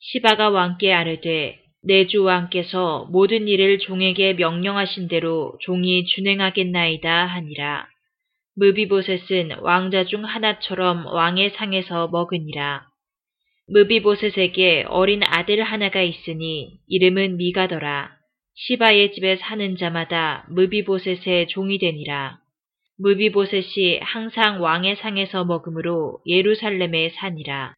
시바가 왕께 아뢰되 내 주 왕께서 모든 일을 종에게 명령하신 대로 종이 준행하겠나이다 하니라. 무비보셋은 왕자 중 하나처럼 왕의 상에서 먹으니라. 무비보셋에게 어린 아들 하나가 있으니 이름은 미가더라. 시바의 집에 사는 자마다 무비보셋의 종이 되니라. 무비보셋이 항상 왕의 상에서 먹으므로 예루살렘에 사니라.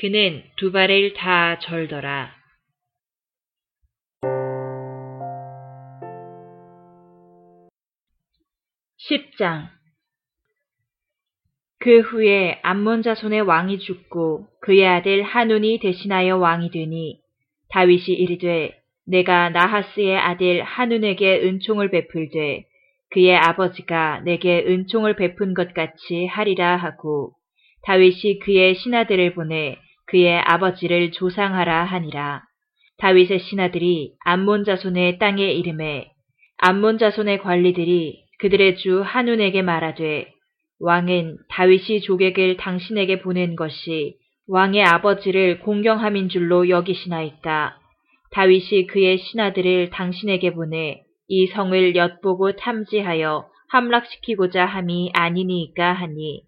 그는 두 발을 다 절더라. 10장 그 후에 암몬 자손의 왕이 죽고 그의 아들 한운이 대신하여 왕이 되니 다윗이 이르되 내가 나하스의 아들 한운에게 은총을 베풀되 그의 아버지가 내게 은총을 베푼 것 같이 하리라 하고 다윗이 그의 신하들을 보내 그의 아버지를 조상하라 하니라. 다윗의 신하들이 암몬 자손의 땅의 이름에 암몬 자손의 관리들이 그들의 주 한운에게 말하되 왕은 다윗이 조객을 당신에게 보낸 것이 왕의 아버지를 공경함인 줄로 여기시나이까. 다윗이 그의 신하들을 당신에게 보내 이 성을 엿보고 탐지하여 함락시키고자 함이 아니니까 하니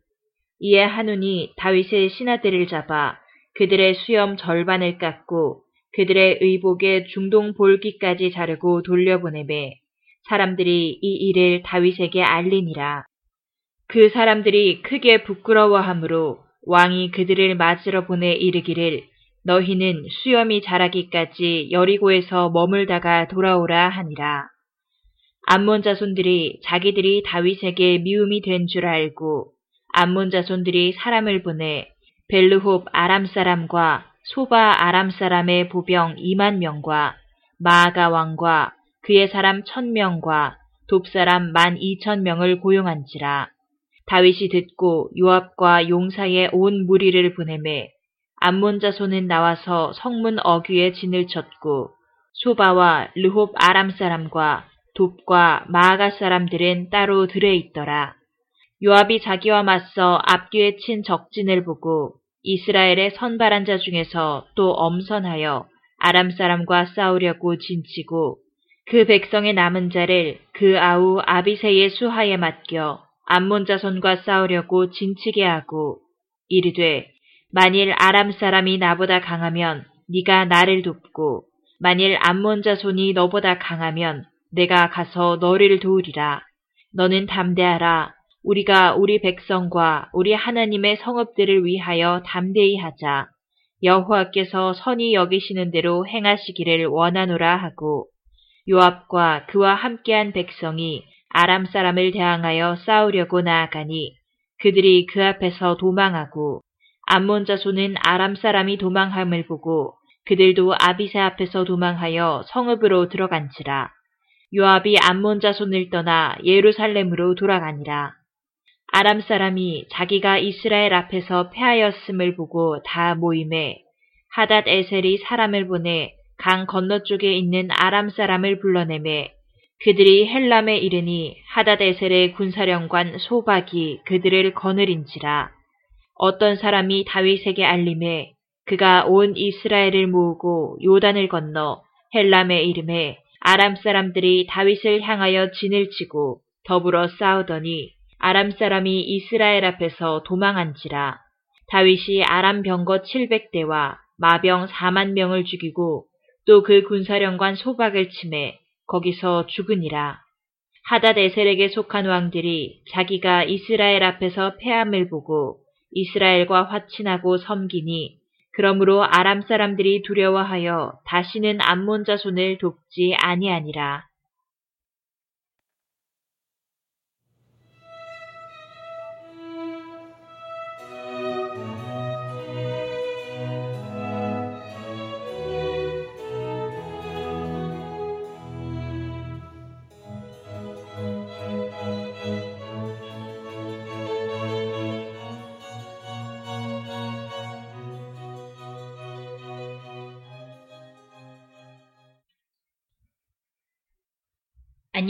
이에 한운이 다윗의 신하들을 잡아 그들의 수염 절반을 깎고 그들의 의복의 중동 볼기까지 자르고 돌려보내매 사람들이 이 일을 다윗에게 알리니라. 그 사람들이 크게 부끄러워하므로 왕이 그들을 맞으러 보내 이르기를 너희는 수염이 자라기까지 여리고에서 머물다가 돌아오라 하니라. 암몬 자손들이 자기들이 다윗에게 미움이 된 줄 알고 암몬 자손들이 사람을 보내 벨르홉 아람 사람과 소바 아람 사람의 보병 2만 명과 마아가 왕과 그의 사람 1000명과 돕사람 12,000명을 고용한지라. 다윗이 듣고 요압과 용사의 온 무리를 보내매 암몬 자손은 나와서 성문 어귀에 진을 쳤고 소바와 르홉 아람 사람과 돕과 마아가 사람들은 따로 들에 있더라. 요압이 자기와 맞서 앞뒤에 친 적진을 보고 이스라엘의 선발한 자 중에서 또 엄선하여 아람 사람과 싸우려고 진치고 그 백성의 남은 자를 그 아우 아비세의 수하에 맡겨 암몬 자손과 싸우려고 진치게 하고 이르되 만일 아람 사람이 나보다 강하면 네가 나를 돕고 만일 암몬 자손이 너보다 강하면 내가 가서 너를 도우리라. 너는 담대하라. 우리가 우리 백성과 우리 하나님의 성읍들을 위하여 담대히 하자. 여호와께서 선히 여기시는 대로 행하시기를 원하노라 하고 요압과 그와 함께한 백성이 아람 사람을 대항하여 싸우려고 나아가니 그들이 그 앞에서 도망하고 암몬 자손은 아람 사람이 도망함을 보고 그들도 아비세 앞에서 도망하여 성읍으로 들어간지라. 요압이 암몬 자손을 떠나 예루살렘으로 돌아가니라. 아람 사람이 자기가 이스라엘 앞에서 패하였음을 보고 다 모임에 하닷 에셀이 사람을 보내 강 건너쪽에 있는 아람 사람을 불러내매 그들이 헬람에 이르니 하닷 에셀의 군사령관 소박이 그들을 거느린지라 어떤 사람이 다윗에게 알림해 그가 온 이스라엘을 모으고 요단을 건너 헬람의 이름에 아람 사람들이 다윗을 향하여 진을 치고 더불어 싸우더니 아람 사람이 이스라엘 앞에서 도망한지라 다윗이 아람 병거 700대와 마병 4만 명을 죽이고 또 그 군사령관 소박을 침해 거기서 죽으니라. 하닷 에셀에게 속한 왕들이 자기가 이스라엘 앞에서 패함을 보고 이스라엘과 화친하고 섬기니 그러므로 아람 사람들이 두려워하여 다시는 암몬 자손을 돕지 아니하니라.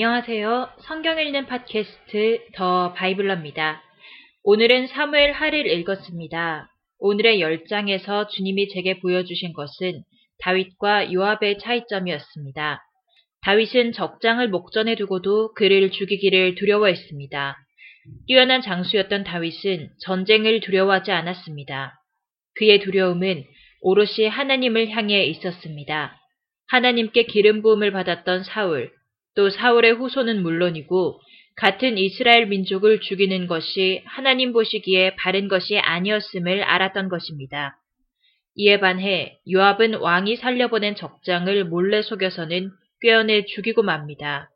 안녕하세요. 성경 읽는 팟캐스트 더 바이블러입니다. 오늘은 사무엘 하를 읽었습니다. 오늘의 10장에서 주님이 제게 보여주신 것은 다윗과 요압의 차이점이었습니다. 다윗은 적장을 목전에 두고도 그를 죽이기를 두려워했습니다. 뛰어난 장수였던 다윗은 전쟁을 두려워하지 않았습니다. 그의 두려움은 오롯이 하나님을 향해 있었습니다. 하나님께 기름 부음을 받았던 사울, 또 사울의 후손은 물론이고 같은 이스라엘 민족을 죽이는 것이 하나님 보시기에 바른 것이 아니었음을 알았던 것입니다. 이에 반해 요압은 왕이 살려보낸 적장을 몰래 속여서는 꿰어내 죽이고 맙니다.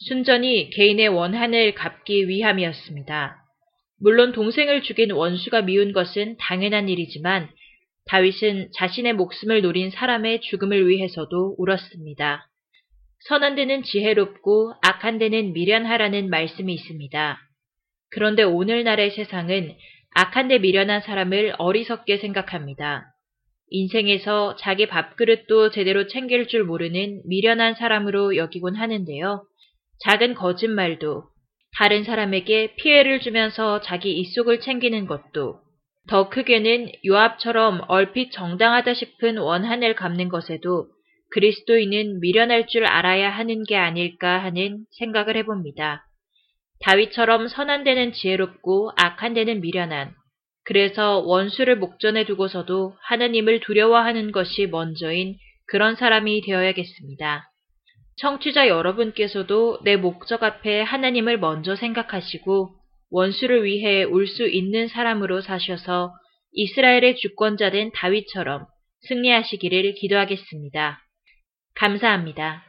순전히 개인의 원한을 갚기 위함이었습니다. 물론 동생을 죽인 원수가 미운 것은 당연한 일이지만 다윗은 자신의 목숨을 노린 사람의 죽음을 위해서도 울었습니다. 선한 데는 지혜롭고 악한 데는 미련하라는 말씀이 있습니다. 그런데 오늘날의 세상은 악한 데 미련한 사람을 어리석게 생각합니다. 인생에서 자기 밥그릇도 제대로 챙길 줄 모르는 미련한 사람으로 여기곤 하는데요. 작은 거짓말도 다른 사람에게 피해를 주면서 자기 입속을 챙기는 것도 더 크게는 요압처럼 얼핏 정당하다 싶은 원한을 갚는 것에도 그리스도인은 미련할 줄 알아야 하는 게 아닐까 하는 생각을 해봅니다. 다윗처럼 선한 데는 지혜롭고 악한 데는 미련한, 그래서 원수를 목전에 두고서도 하나님을 두려워하는 것이 먼저인 그런 사람이 되어야겠습니다. 청취자 여러분께서도 내 목적 앞에 하나님을 먼저 생각하시고 원수를 위해 울수 있는 사람으로 사셔서 이스라엘의 주권자 된 다윗처럼 승리하시기를 기도하겠습니다. 감사합니다.